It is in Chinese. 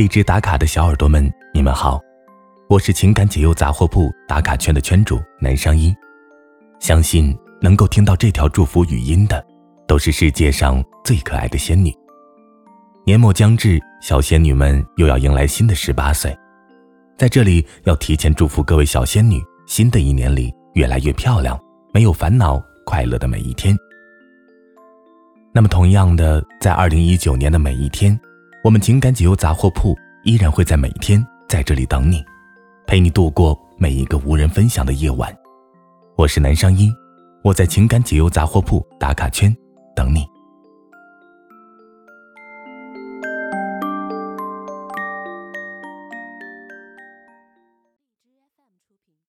一直打卡的小耳朵们，你们好，我是情感解忧杂货铺打卡圈的圈主南商一。相信能够听到这条祝福语音的，都是世界上最可爱的仙女。年末将至，小仙女们又要迎来新的十八岁，在这里要提前祝福各位小仙女，新的一年里越来越漂亮，没有烦恼，快乐的每一天。那么，同样的，在二零一九年的每一天，我们情感解忧杂货铺依然会在每天在这里等你，陪你度过每一个无人分享的夜晚。我是南商一，我在情感解忧杂货铺打卡圈等你。